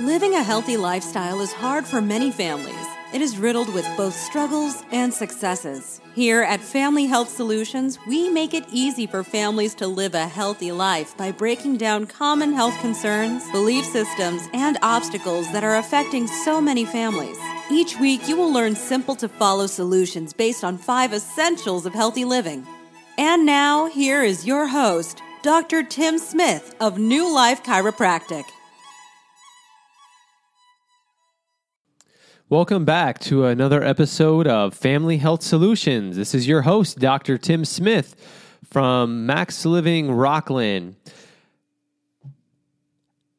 Living a healthy lifestyle is hard for many families. It is riddled with both struggles and successes. Here at Family Health Solutions, we make it easy for families to live a healthy life by breaking down common health concerns, belief systems, and obstacles that are affecting so many families. Each week, you will learn simple to follow solutions based on five essentials of healthy living. And now, here is your host, Dr. Tim Smith of New Life Chiropractic. Welcome back to another episode of Family Health Solutions. This is your host, Dr. Tim Smith from Max Living Rocklin.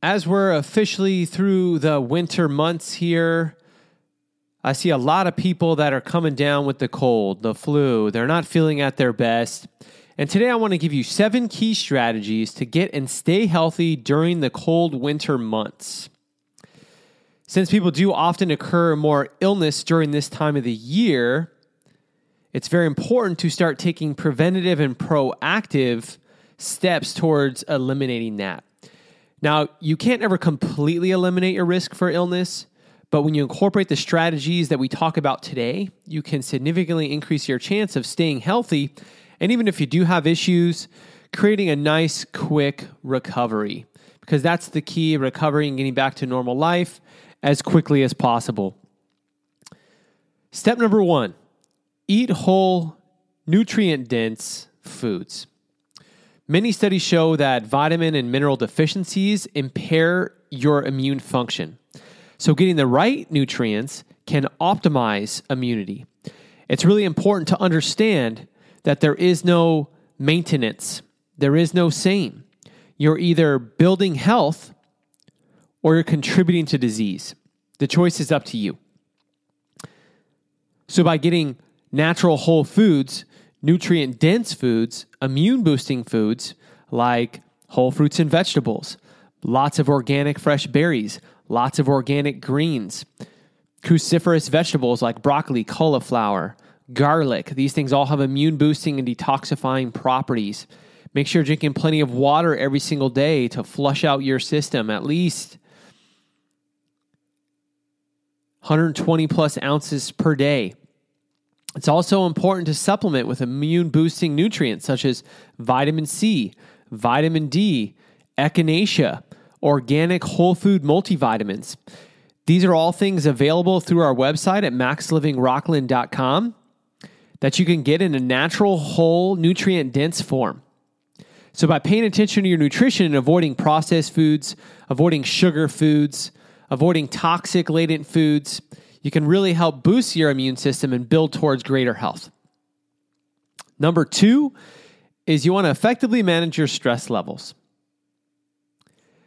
As we're officially through the winter months here, I see a lot of people that are coming down with the cold, the flu. They're not feeling at their best. And today I want to give you seven key strategies to get and stay healthy during the cold winter months. Since people do often occur more illness during this time of the year, it's very important to start taking preventative and proactive steps towards eliminating that. Now, you can't ever completely eliminate your risk for illness, but when you incorporate the strategies that we talk about today, you can significantly increase your chance of staying healthy. And even if you do have issues, creating a nice, quick recovery, because that's the key recovery and getting back to normal life as quickly as possible. Step number one eat whole, nutrient dense foods. Many studies show that vitamin and mineral deficiencies impair your immune function. So, getting the right nutrients can optimize immunity. It's really important to understand that there is no maintenance, there is no same. You're either building health or you're contributing to disease. The choice is up to you. So, by getting natural whole foods, nutrient dense foods, immune boosting foods like whole fruits and vegetables, lots of organic fresh berries, lots of organic greens, cruciferous vegetables like broccoli, cauliflower, garlic. These things all have immune boosting and detoxifying properties. Make sure you're drinking plenty of water every single day to flush out your system, at least 120 plus ounces per day. It's also important to supplement with immune boosting nutrients such as vitamin C, vitamin D, echinacea, organic whole food multivitamins. These are all things available through our website at maxlivingrocklin.com that you can get in a natural, whole, nutrient dense form. So, by paying attention to your nutrition and avoiding processed foods, avoiding sugar foods, avoiding toxic latent foods, you can really help boost your immune system and build towards greater health. Number two is you want to effectively manage your stress levels.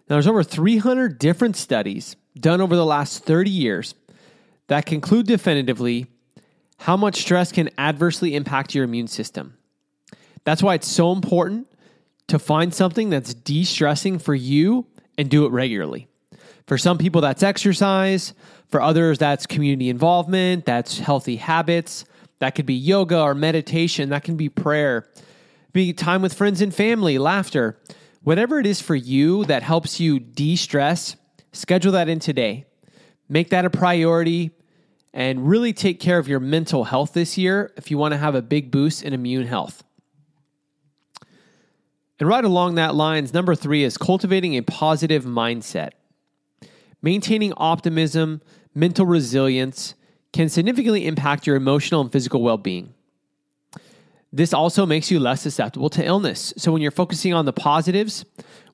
Now, there's over 300 different studies done over the last 30 years that conclude definitively how much stress can adversely impact your immune system. That's why it's so important to find something that's de stressing for you and do it regularly. For some people, that's exercise. For others, that's community involvement, that's healthy habits. That could be yoga or meditation, that can be prayer, be time with friends and family, laughter. Whatever it is for you that helps you de stress, schedule that in today. Make that a priority and really take care of your mental health this year if you want to have a big boost in immune health. And right along that lines, number three is cultivating a positive mindset. Maintaining optimism, mental resilience can significantly impact your emotional and physical well being. This also makes you less susceptible to illness. So, when you're focusing on the positives,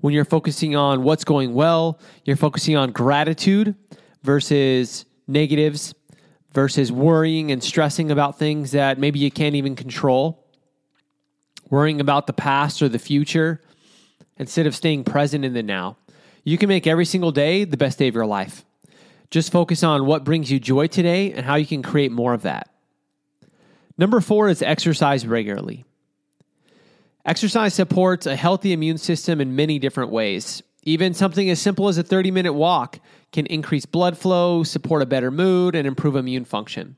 when you're focusing on what's going well, you're focusing on gratitude versus negatives, versus worrying and stressing about things that maybe you can't even control, worrying about the past or the future, instead of staying present in the now. You can make every single day the best day of your life. Just focus on what brings you joy today and how you can create more of that. Number four is exercise regularly. Exercise supports a healthy immune system in many different ways. Even something as simple as a 30 minute walk can increase blood flow, support a better mood, and improve immune function.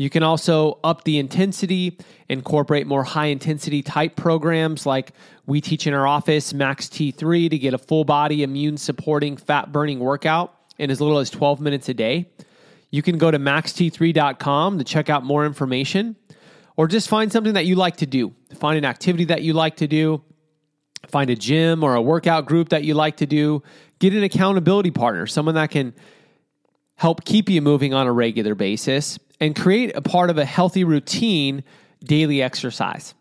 You can also up the intensity, incorporate more high intensity type programs like we teach in our office, Max T3, to get a full body immune supporting fat burning workout in as little as 12 minutes a day. You can go to maxt3.com to check out more information or just find something that you like to do. Find an activity that you like to do. Find a gym or a workout group that you like to do. Get an accountability partner, someone that can help keep you moving on a regular basis and create a part of a healthy routine daily exercise.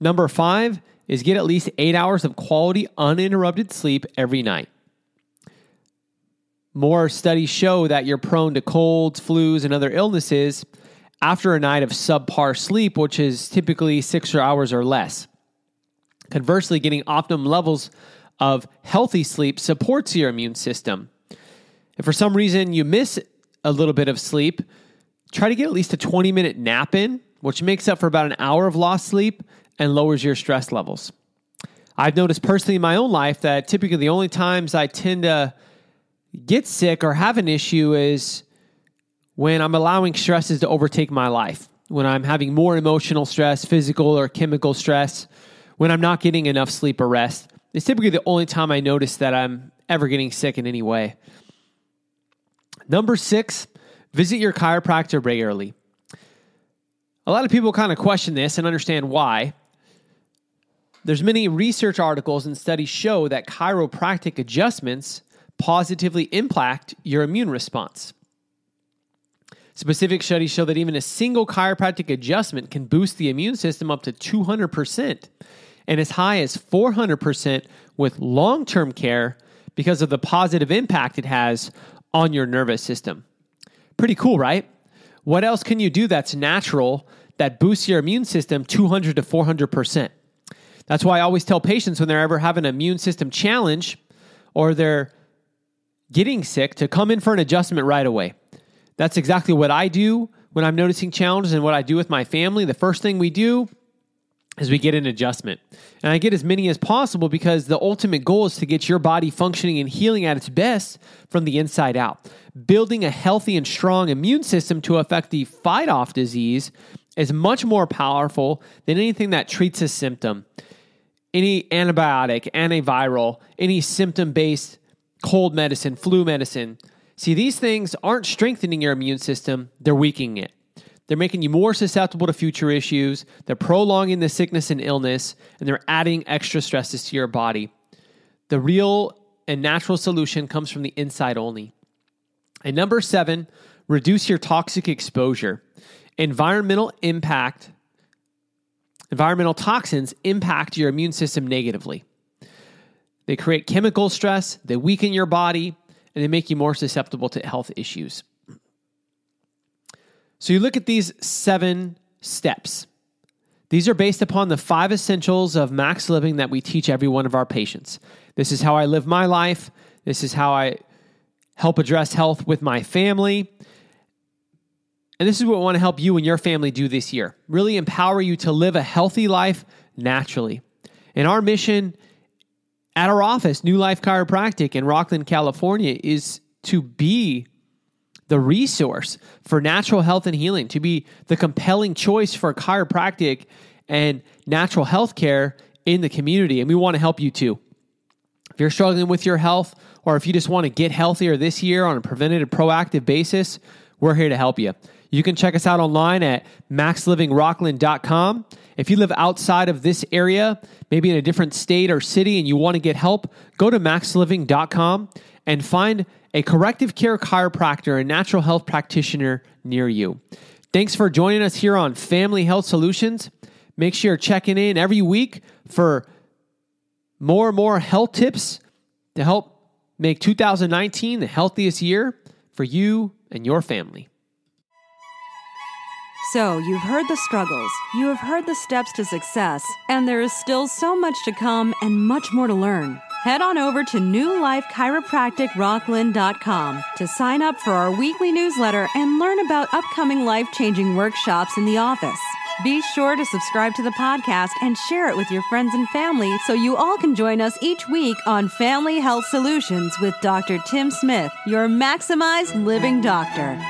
Number five is get at least eight hours of quality, uninterrupted sleep every night. More studies show that you're prone to colds, flus, and other illnesses after a night of subpar sleep, which is typically six hours or less. Conversely, getting optimum levels of healthy sleep supports your immune system. If for some reason you miss a little bit of sleep, try to get at least a 20 minute nap in, which makes up for about an hour of lost sleep and lowers your stress levels. I've noticed personally in my own life that typically the only times I tend to get sick or have an issue is when I'm allowing stresses to overtake my life, when I'm having more emotional stress, physical or chemical stress, when I'm not getting enough sleep or rest. It's typically the only time I notice that I'm ever getting sick in any way. Number six, visit your chiropractor regularly. A lot of people kind of question this and understand why. There's many research articles and studies show that chiropractic adjustments positively impact your immune response. Specific studies show that even a single chiropractic adjustment can boost the immune system up to 200% and as high as 400% with long term care because of the positive impact it has on your nervous system. Pretty cool, right? What else can you do that's natural that boosts your immune system 200 to 400%? That's why I always tell patients when they're ever having an immune system challenge or they're getting sick to come in for an adjustment right away. That's exactly what I do when I'm noticing challenges and what I do with my family. The first thing we do is we get an adjustment. And I get as many as possible because the ultimate goal is to get your body functioning and healing at its best from the inside out. Building a healthy and strong immune system to affect the fight off disease is much more powerful than anything that treats a symptom. Any antibiotic, antiviral, any symptom based cold medicine, flu medicine. See, these things aren't strengthening your immune system, they're weakening it. They're making you more susceptible to future issues, they're prolonging the sickness and illness, and they're adding extra stresses to your body. The real and natural solution comes from the inside only. And number seven, reduce your toxic exposure. Environmental impact, environmental toxins impact your immune system negatively. They create chemical stress, they weaken your body, and they make you more susceptible to health issues. So you look at these seven steps. These are based upon the five essentials of max living that we teach every one of our patients. This is how I live my life. This is how I help address health with my family. And this is what we want to help you and your family do this year. Really empower you to live a healthy life naturally. And our mission at our office, New Life Chiropractic in Rocklin, California, is to be the resource for natural health and healing, to be the compelling choice for chiropractic and natural health care in the community. And we want to help you too. If you're struggling with your health, or if you just want to get healthier this year on a preventative, proactive basis, we're here to help you. You can check us out online at maxlivingrocklin.com. If you live outside of this area, maybe in a different state or city, and you want to get help, go to maxliving.com and find a corrective care chiropractor and natural health practitioner near you. Thanks for joining us here on Family Health Solutions. Make sure you're checking in every week for more and more health tips to help make 2019 the healthiest year for you and your family. So, you've heard the struggles, you have heard the steps to success, and there is still so much to come and much more to learn. Head on over to newlifechiropracticrocklin.com to sign up for our weekly newsletter and learn about upcoming life changing workshops in the office. Be sure to subscribe to the podcast and share it with your friends and family so you all can join us each week on Family Health Solutions with Dr. Tim Smith, your maximized living doctor.